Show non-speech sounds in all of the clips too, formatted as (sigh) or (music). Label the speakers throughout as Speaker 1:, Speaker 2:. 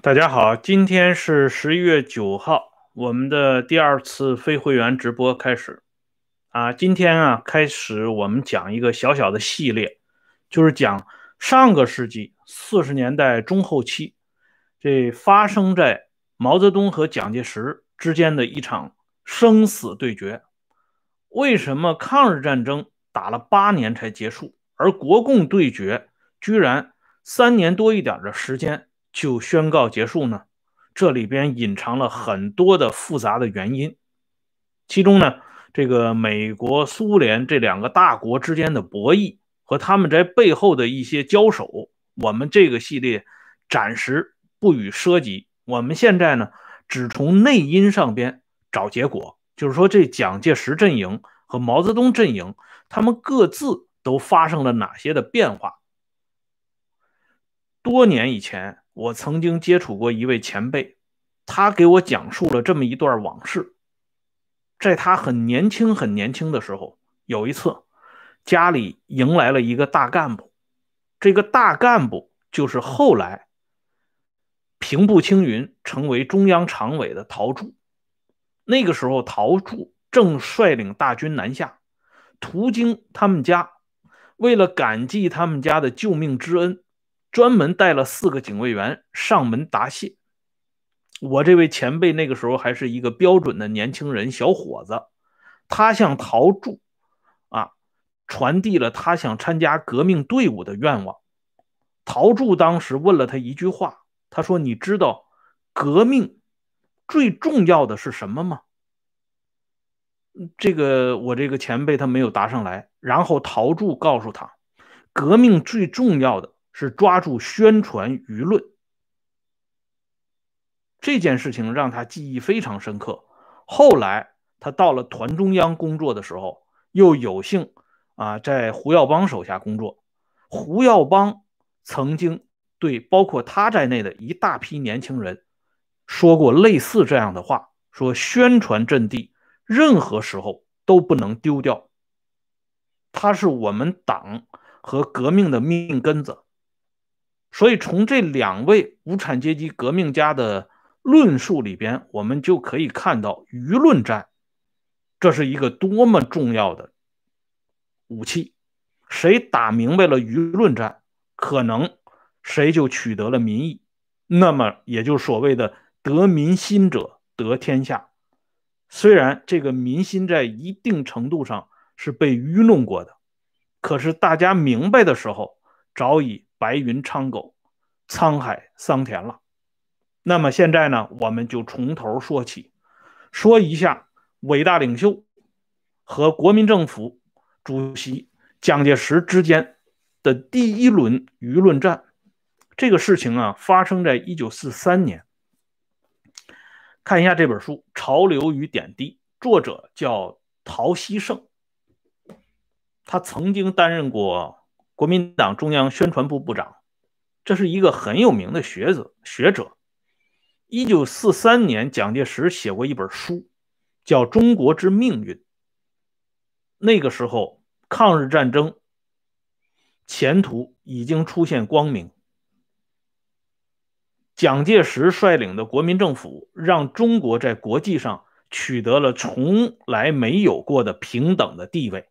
Speaker 1: 大家好，今天是十一月九号，我们的第二次非会员直播开始。啊，今天啊，开始我们讲一个小小的系列，就是讲上个世纪四十年代中后期，这发生在毛泽东和蒋介石之间的一场生死对决。为什么抗日战争打了八年才结束，而国共对决居然三年多一点的时间？就宣告结束呢？这里边隐藏了很多的复杂的原因，其中呢，这个美国、苏联这两个大国之间的博弈和他们在背后的一些交手，我们这个系列暂时不予涉及。我们现在呢，只从内因上边找结果，就是说这蒋介石阵营和毛泽东阵营，他们各自都发生了哪些的变化？多年以前。我曾经接触过一位前辈，他给我讲述了这么一段往事。在他很年轻、很年轻的时候，有一次家里迎来了一个大干部，这个大干部就是后来平步青云成为中央常委的陶铸。那个时候，陶铸正率领大军南下，途经他们家，为了感激他们家的救命之恩。专门带了四个警卫员上门答谢。我这位前辈那个时候还是一个标准的年轻人，小伙子。他向陶铸啊传递了他想参加革命队伍的愿望。陶铸当时问了他一句话，他说：“你知道革命最重要的是什么吗？”这个我这个前辈他没有答上来。然后陶铸告诉他，革命最重要的。是抓住宣传舆论这件事情，让他记忆非常深刻。后来他到了团中央工作的时候，又有幸啊在胡耀邦手下工作。胡耀邦曾经对包括他在内的一大批年轻人说过类似这样的话：说宣传阵地任何时候都不能丢掉，它是我们党和革命的命根子。所以，从这两位无产阶级革命家的论述里边，我们就可以看到舆论战，这是一个多么重要的武器。谁打明白了舆论战，可能谁就取得了民意，那么也就所谓的得民心者得天下。虽然这个民心在一定程度上是被愚弄过的，可是大家明白的时候，早已。白云苍狗，沧海桑田了。那么现在呢，我们就从头说起，说一下伟大领袖和国民政府主席蒋介石之间的第一轮舆论战。这个事情啊，发生在一九四三年。看一下这本书《潮流与点滴》，作者叫陶希圣，他曾经担任过。国民党中央宣传部部长，这是一个很有名的学者。学者，一九四三年，蒋介石写过一本书，叫《中国之命运》。那个时候，抗日战争前途已经出现光明。蒋介石率领的国民政府，让中国在国际上取得了从来没有过的平等的地位。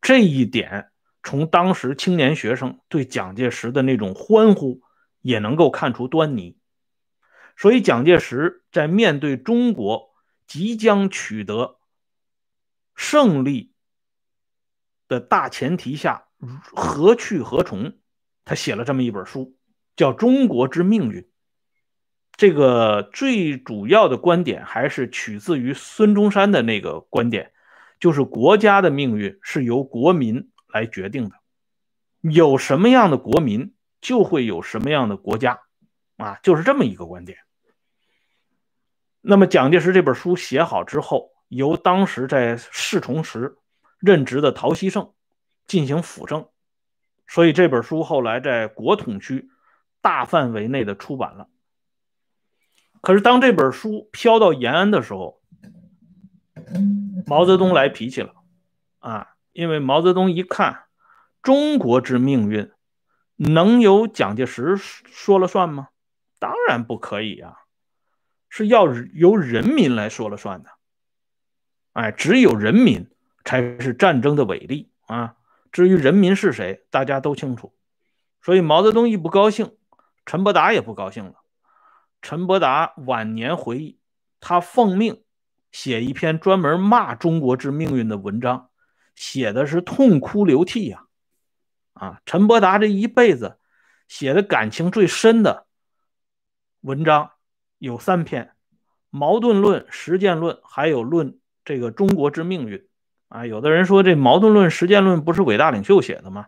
Speaker 1: 这一点。从当时青年学生对蒋介石的那种欢呼，也能够看出端倪。所以，蒋介石在面对中国即将取得胜利的大前提下，何去何从？他写了这么一本书，叫《中国之命运》。这个最主要的观点还是取自于孙中山的那个观点，就是国家的命运是由国民。来决定的，有什么样的国民，就会有什么样的国家，啊，就是这么一个观点。那么，蒋介石这本书写好之后，由当时在侍从时任职的陶希圣进行辅政，所以这本书后来在国统区大范围内的出版了。可是，当这本书飘到延安的时候，毛泽东来脾气了，啊。因为毛泽东一看中国之命运能由蒋介石说了算吗？当然不可以啊，是要由人民来说了算的。哎，只有人民才是战争的伟力啊！至于人民是谁，大家都清楚。所以毛泽东一不高兴，陈伯达也不高兴了。陈伯达晚年回忆，他奉命写一篇专门骂中国之命运的文章，写的是痛哭流涕呀。啊，陈伯达这一辈子写的感情最深的文章有三篇：《矛盾论》《实践论》，还有《论这个中国之命运》。啊，有的人说这《矛盾论》《实践论》不是伟大领袖写的吗？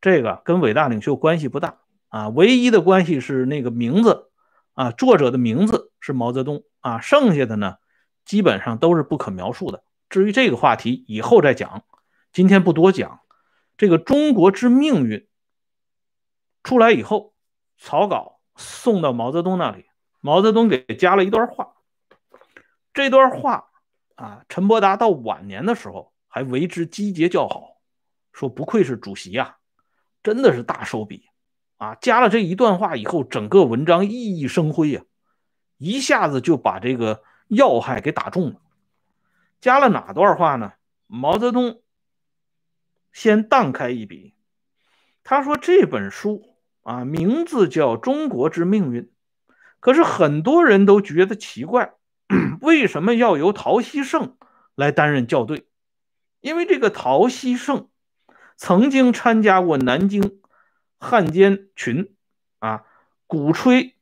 Speaker 1: 这个跟伟大领袖关系不大啊，唯一的关系是那个名字啊，作者的名字是毛泽东啊，剩下的呢基本上都是不可描述的。至于这个话题，以后再讲，今天不多讲。这个中国之命运出来以后，草稿送到毛泽东那里，毛泽东给加了一段话。这段话啊，陈伯达到晚年的时候还为之击节叫好，说不愧是主席呀，真的是大手笔啊！加了这一段话以后，整个文章熠熠生辉呀，一下子就把这个要害给打中了。加了哪段话呢？毛泽东。先荡开一笔，他说这本书啊，名字叫《中国之命运》，可是很多人都觉得奇怪，为什么要由陶希圣来担任校对？因为这个陶希圣曾经参加过南京汉奸群啊，鼓吹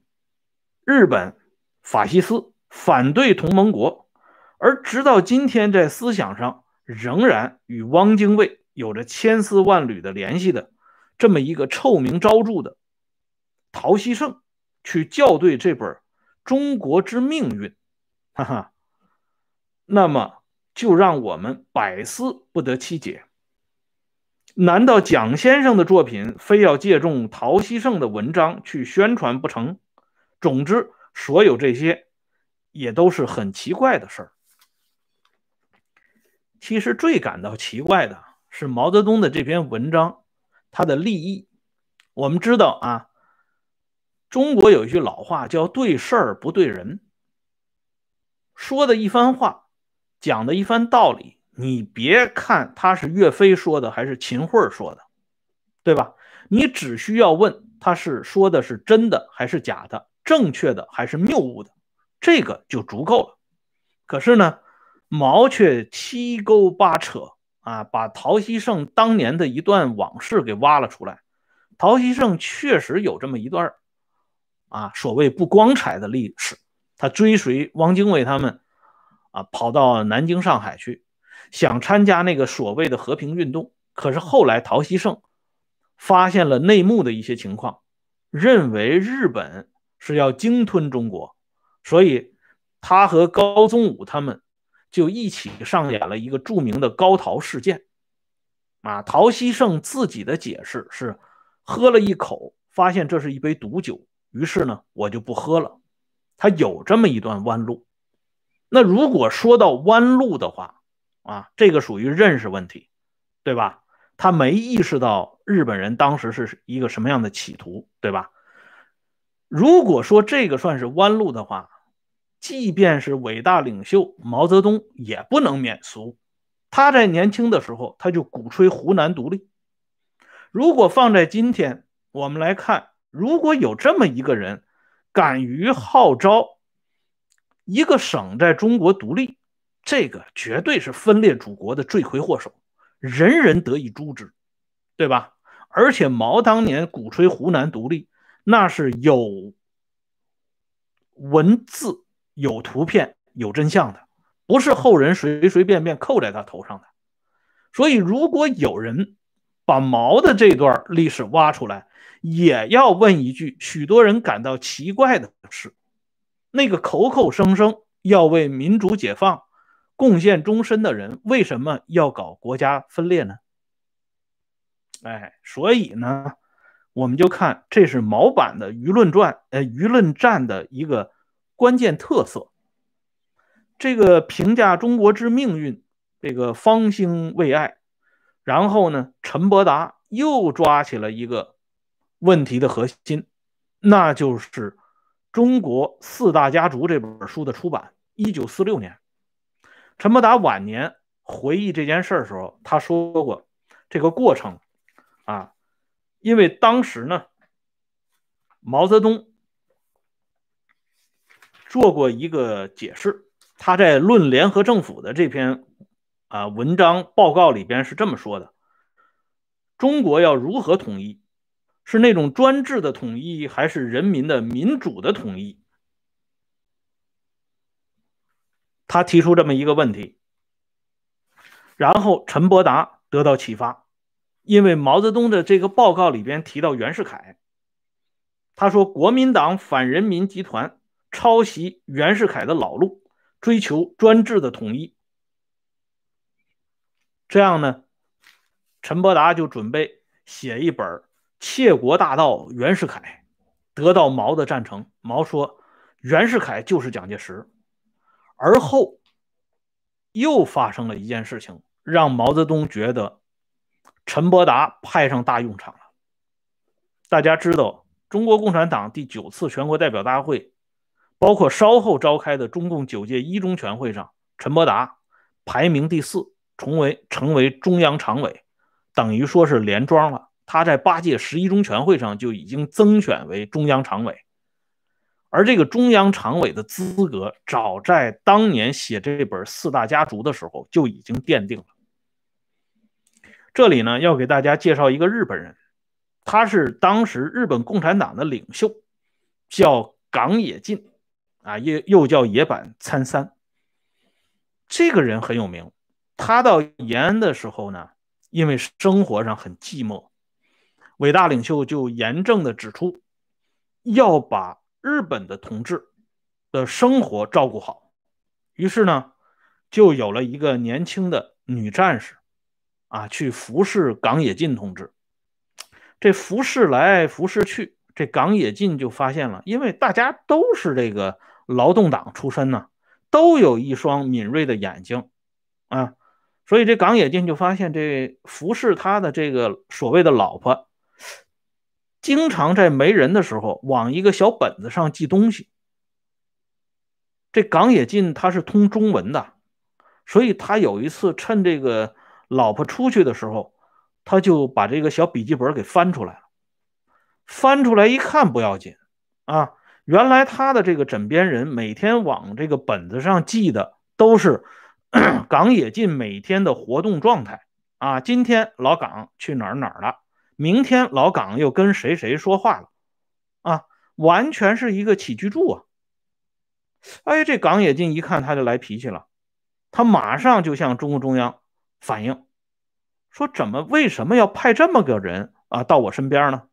Speaker 1: 日本法西斯，反对同盟国，而直到今天，在思想上仍然与汪精卫。有着千丝万缕的联系的这么一个臭名昭著的陶希圣去校对这本《中国之命运》，哈哈，那么就让我们百思不得其解。难道蒋先生的作品非要借重陶希圣的文章去宣传不成？总之，所有这些也都是很奇怪的事儿。其实最感到奇怪的。是毛泽东的这篇文章，他的立意。我们知道啊，中国有一句老话叫“对事儿不对人”。说的一番话，讲的一番道理，你别看他是岳飞说的还是秦桧说的，对吧？你只需要问他是说的是真的还是假的，正确的还是谬误的，这个就足够了。可是呢，毛却七勾八扯。啊，把陶希圣当年的一段往事给挖了出来。陶希圣确实有这么一段啊，所谓不光彩的历史。他追随汪精卫他们，啊，跑到南京、上海去，想参加那个所谓的和平运动。可是后来陶希圣发现了内幕的一些情况，认为日本是要鲸吞中国，所以他和高宗武他们。就一起上演了一个著名的高陶事件，啊，陶希圣自己的解释是喝了一口，发现这是一杯毒酒，于是呢，我就不喝了。他有这么一段弯路。那如果说到弯路的话，啊，这个属于认识问题，对吧？他没意识到日本人当时是一个什么样的企图，对吧？如果说这个算是弯路的话。即便是伟大领袖毛泽东也不能免俗。他在年轻的时候，他就鼓吹湖南独立。如果放在今天，我们来看，如果有这么一个人敢于号召一个省在中国独立，这个绝对是分裂祖国的罪魁祸首，人人得以诛之，对吧？而且毛当年鼓吹湖南独立，那是有文字。有图片、有真相的，不是后人随随便便扣在他头上的。所以，如果有人把毛的这段历史挖出来，也要问一句：许多人感到奇怪的是，那个口口声声要为民主解放贡献终身的人，为什么要搞国家分裂呢？哎，所以呢，我们就看这是毛版的舆论传，呃，舆论战的一个。关键特色，这个评价中国之命运，这个方兴未艾。然后呢，陈伯达又抓起了一个问题的核心，那就是中国四大家族这本书的出版。一九四六年，陈伯达晚年回忆这件事的时候，他说过这个过程啊，因为当时呢，毛泽东做过一个解释，他在《论联合政府》的这篇啊文章报告里边是这么说的：中国要如何统一？是那种专制的统一，还是人民的民主的统一？他提出这么一个问题，然后陈伯达得到启发，因为毛泽东的这个报告里边提到袁世凯，他说国民党反人民集团抄袭袁世凯的老路，追求专制的统一，这样呢，陈伯达就准备写一本。窃国大盗袁世凯得到毛的赞成，毛说袁世凯就是蒋介石。而后又发生了一件事情，让毛泽东觉得陈伯达派上大用场了。大家知道，中国共产党第九次全国代表大会，包括稍后召开的中共九届一中全会上，陈伯达排名第四，成为成为中央常委，等于说是连庄了。他在八届十一中全会上就已经增选为中央常委，而这个中央常委的资格，早在当年写这本《四大家族》的时候就已经奠定了。这里呢，要给大家介绍一个日本人，他是当时日本共产党的领袖，叫冈野进，啊，又又叫野坂参三。这个人很有名，他到延安的时候呢，因为生活上很寂寞。伟大领袖就严正的指出，要把日本的同志的生活照顾好。于是呢，就有了一个年轻的女战士，啊，去服侍冈野进同志。这服侍来服侍去，这冈野进就发现了，因为大家都是这个劳动党出身呢，都有一双敏锐的眼睛，啊，所以这冈野进就发现，这服侍他的这个所谓的老婆。经常在没人的时候往一个小本子上记东西。这冈野进他是通中文的，所以他有一次趁这个老婆出去的时候，他就把这个小笔记本给翻出来了。翻出来一看不要紧啊，原来他的这个枕边人每天往这个本子上记的都是 (coughs) 冈野进每天的活动状态啊。今天老冈去哪儿哪儿了？明天老港又跟谁谁说话了，啊，完全是一个起居注啊！哎，这港野进一看他就来脾气了，他马上就向中共中央反映，说怎么为什么要派这么个人啊到我身边呢？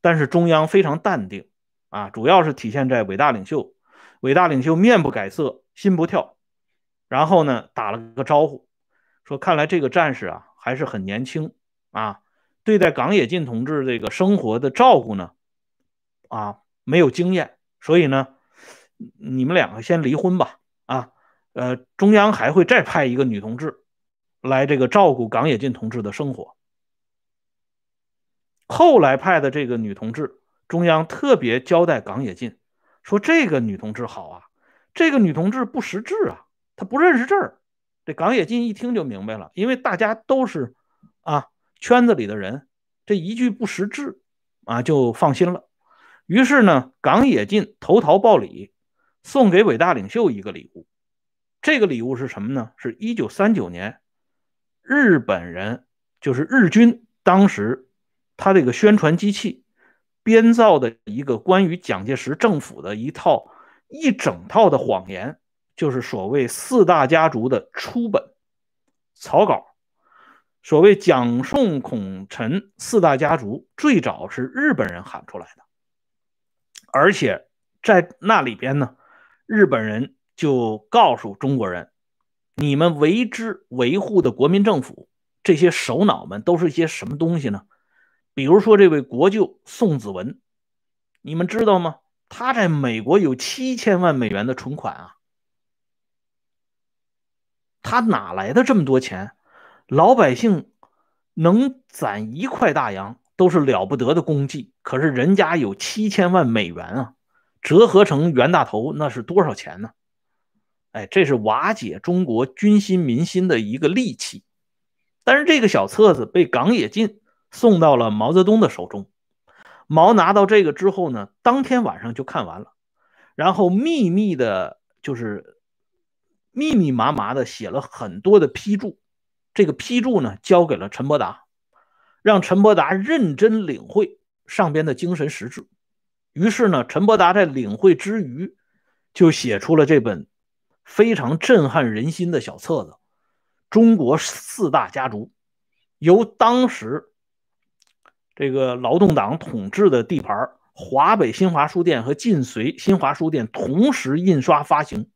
Speaker 1: 但是中央非常淡定啊，主要是体现在伟大领袖，伟大领袖面不改色心不跳，然后呢打了个招呼，说看来这个战士啊还是很年轻啊。对待冈野进同志这个生活的照顾呢，啊，没有经验，所以呢，你们两个先离婚吧，啊，呃，中央还会再派一个女同志来这个照顾冈野进同志的生活。后来派的这个女同志，中央特别交代冈野进，说这个女同志好啊，这个女同志不识字啊，她不认识字儿。这冈野进一听就明白了，因为大家都是啊。圈子里的人，这一句不识字啊，就放心了。于是呢，冈野进投桃报李，送给伟大领袖一个礼物。这个礼物是什么呢？是一九三九年，日本人就是日军当时他这个宣传机器编造的一个关于蒋介石政府的一套一整套的谎言，就是所谓四大家族的初本草稿。所谓蒋宋孔陈四大家族，最早是日本人喊出来的，而且在那里边呢，日本人就告诉中国人：你们为之维护的国民政府，这些首脑们都是一些什么东西呢？比如说这位国舅宋子文，你们知道吗？他在美国有七千万美元的存款啊，他哪来的这么多钱？老百姓能攒一块大洋，都是了不得的功绩。可是人家有七千万美元啊，折合成袁大头那是多少钱呢？哎，这是瓦解中国军心民心的一个利器。但是这个小册子被冈野进送到了毛泽东的手中，毛拿到这个之后呢，当天晚上就看完了，然后秘密的，就是密密麻麻的写了很多的批注。这个批注呢，交给了陈伯达，让陈伯达认真领会上边的精神实质。于是呢，陈伯达在领会之余，就写出了这本非常震撼人心的小册子《中国四大家族》，由当时这个劳动党统治的地盘华北新华书店和晋绥新华书店同时印刷发行，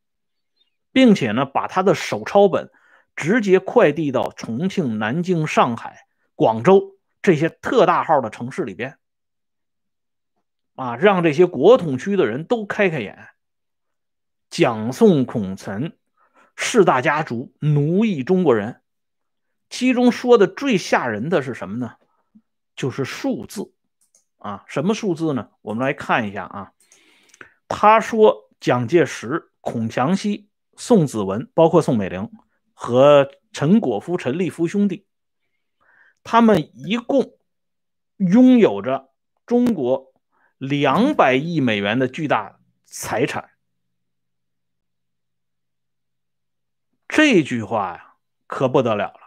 Speaker 1: 并且呢，把他的手抄本。直接快递到重庆、南京、上海、广州这些特大号的城市里边，啊，让这些国统区的人都开开眼。蒋宋孔陈四大家族奴役中国人，其中说的最吓人的是什么呢？就是数字，啊，什么数字呢？我们来看一下啊。他说蒋介石、孔祥熙、宋子文，包括宋美龄。和陈果夫、陈立夫兄弟，他们一共拥有着中国两百亿美元的巨大财产。这句话呀，可不得了了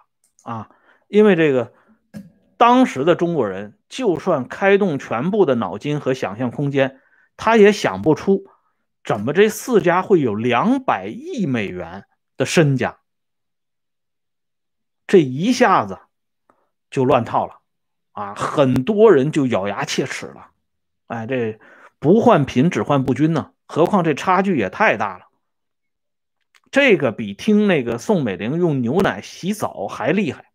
Speaker 1: 啊！因为这个当时的中国人，就算开动全部的脑筋和想象空间，他也想不出怎么这四家会有两百亿美元的身家。这一下子就乱套了，啊，很多人就咬牙切齿了，哎，这不患贫只患不均呢，何况这差距也太大了，这个比听那个宋美龄用牛奶洗澡还厉害，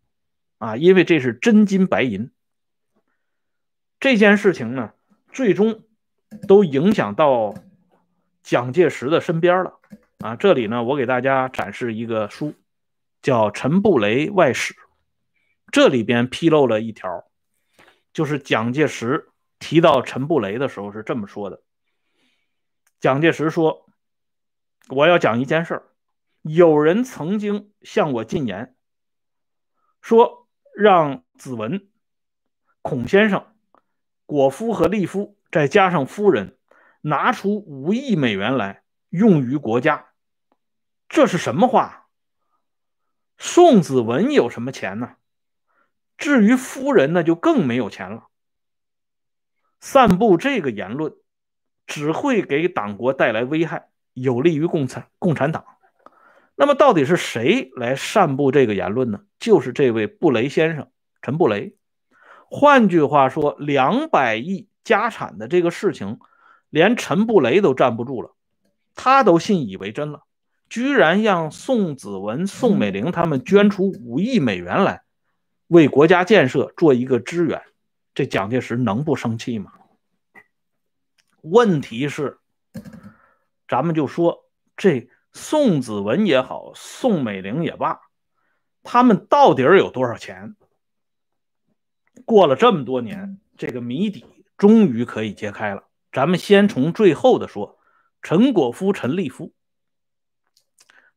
Speaker 1: 啊，因为这是真金白银。这件事情呢，最终都影响到蒋介石的身边了，啊，这里呢，我给大家展示一个书。叫陈布雷外史，这里边披露了一条，就是蒋介石提到陈布雷的时候是这么说的：蒋介石说，我要讲一件事有人曾经向我进言，说让子文、孔先生、果夫和利夫，再加上夫人，拿出五亿美元来用于国家，这是什么话？宋子文有什么钱呢？至于夫人，那就更没有钱了。散布这个言论，只会给党国带来危害，有利于共产共产党。那么，到底是谁来散布这个言论呢？就是这位布雷先生，陈布雷。换句话说，两百亿家产的这个事情，连陈布雷都站不住了，他都信以为真了。居然让宋子文、宋美龄他们捐出五亿美元来，为国家建设做一个支援，这蒋介石能不生气吗？问题是，咱们就说这宋子文也好，宋美龄也罢，他们到底有多少钱？过了这么多年，这个谜底终于可以揭开了。咱们先从最后的说，陈果夫、陈立夫。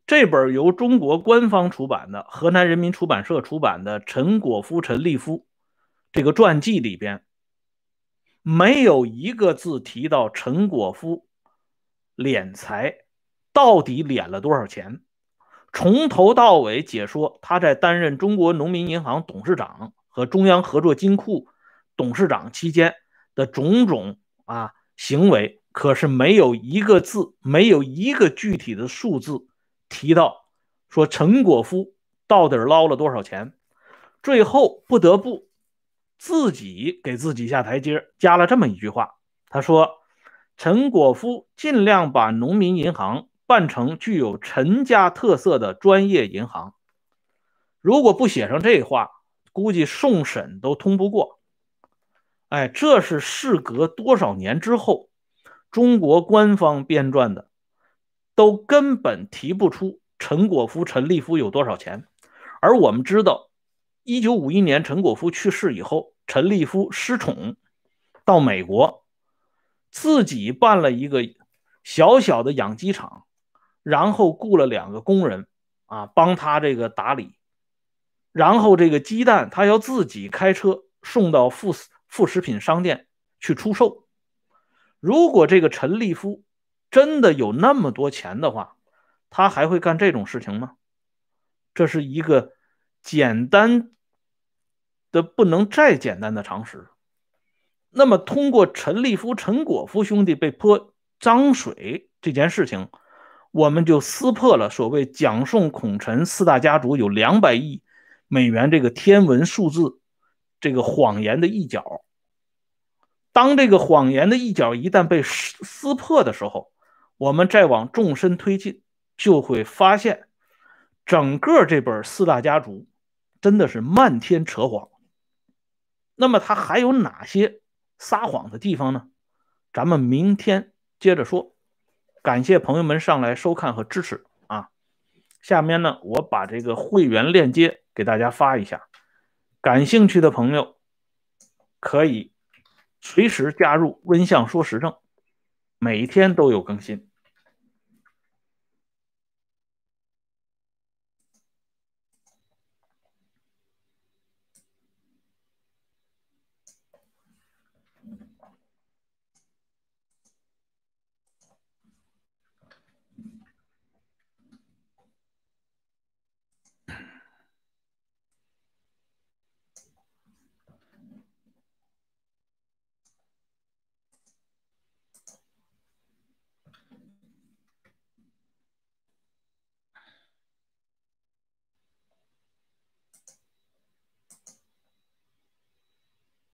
Speaker 1: 这本由中国官方出版的、河南人民出版社出版的陈果夫、陈立夫这个传记里边，没有一个字提到陈果夫敛财到底敛了多少钱。从头到尾解说他在担任中国农民银行董事长和中央合作金库董事长期间的种种啊行为，可是没有一个字，没有一个具体的数字。提到说陈果夫到底捞了多少钱，最后不得不自己给自己下台阶，加了这么一句话。他说：“陈果夫尽量把农民银行办成具有陈家特色的专业银行。如果不写上这话，估计送审都通不过。”哎，这是事隔多少年之后，中国官方编撰的。都根本提不出陈果夫、陈立夫有多少钱，而我们知道，一九五一年陈果夫去世以后，陈立夫失宠，到美国，自己办了一个小小的养鸡场，然后雇了两个工人啊，帮他这个打理。然后这个鸡蛋他要自己开车送到副副食品商店去出售。如果这个陈立夫真的有那么多钱的话，他还会干这种事情吗？这是一个简单的不能再简单的常识。那么，通过陈立夫、陈果夫兄弟被泼脏水这件事情，我们就撕破了所谓蒋宋孔陈四大家族有两百亿美元这个天文数字这个谎言的一角。当这个谎言的一角一旦被撕撕破的时候，我们再往纵深推进，就会发现，整个这本四大家族真的是漫天扯谎。那么他还有哪些撒谎的地方呢？咱们明天接着说。感谢朋友们上来收看和支持啊！下面呢，我把这个会员链接给大家发一下，感兴趣的朋友可以。随时加入温相说时政，每天都有更新。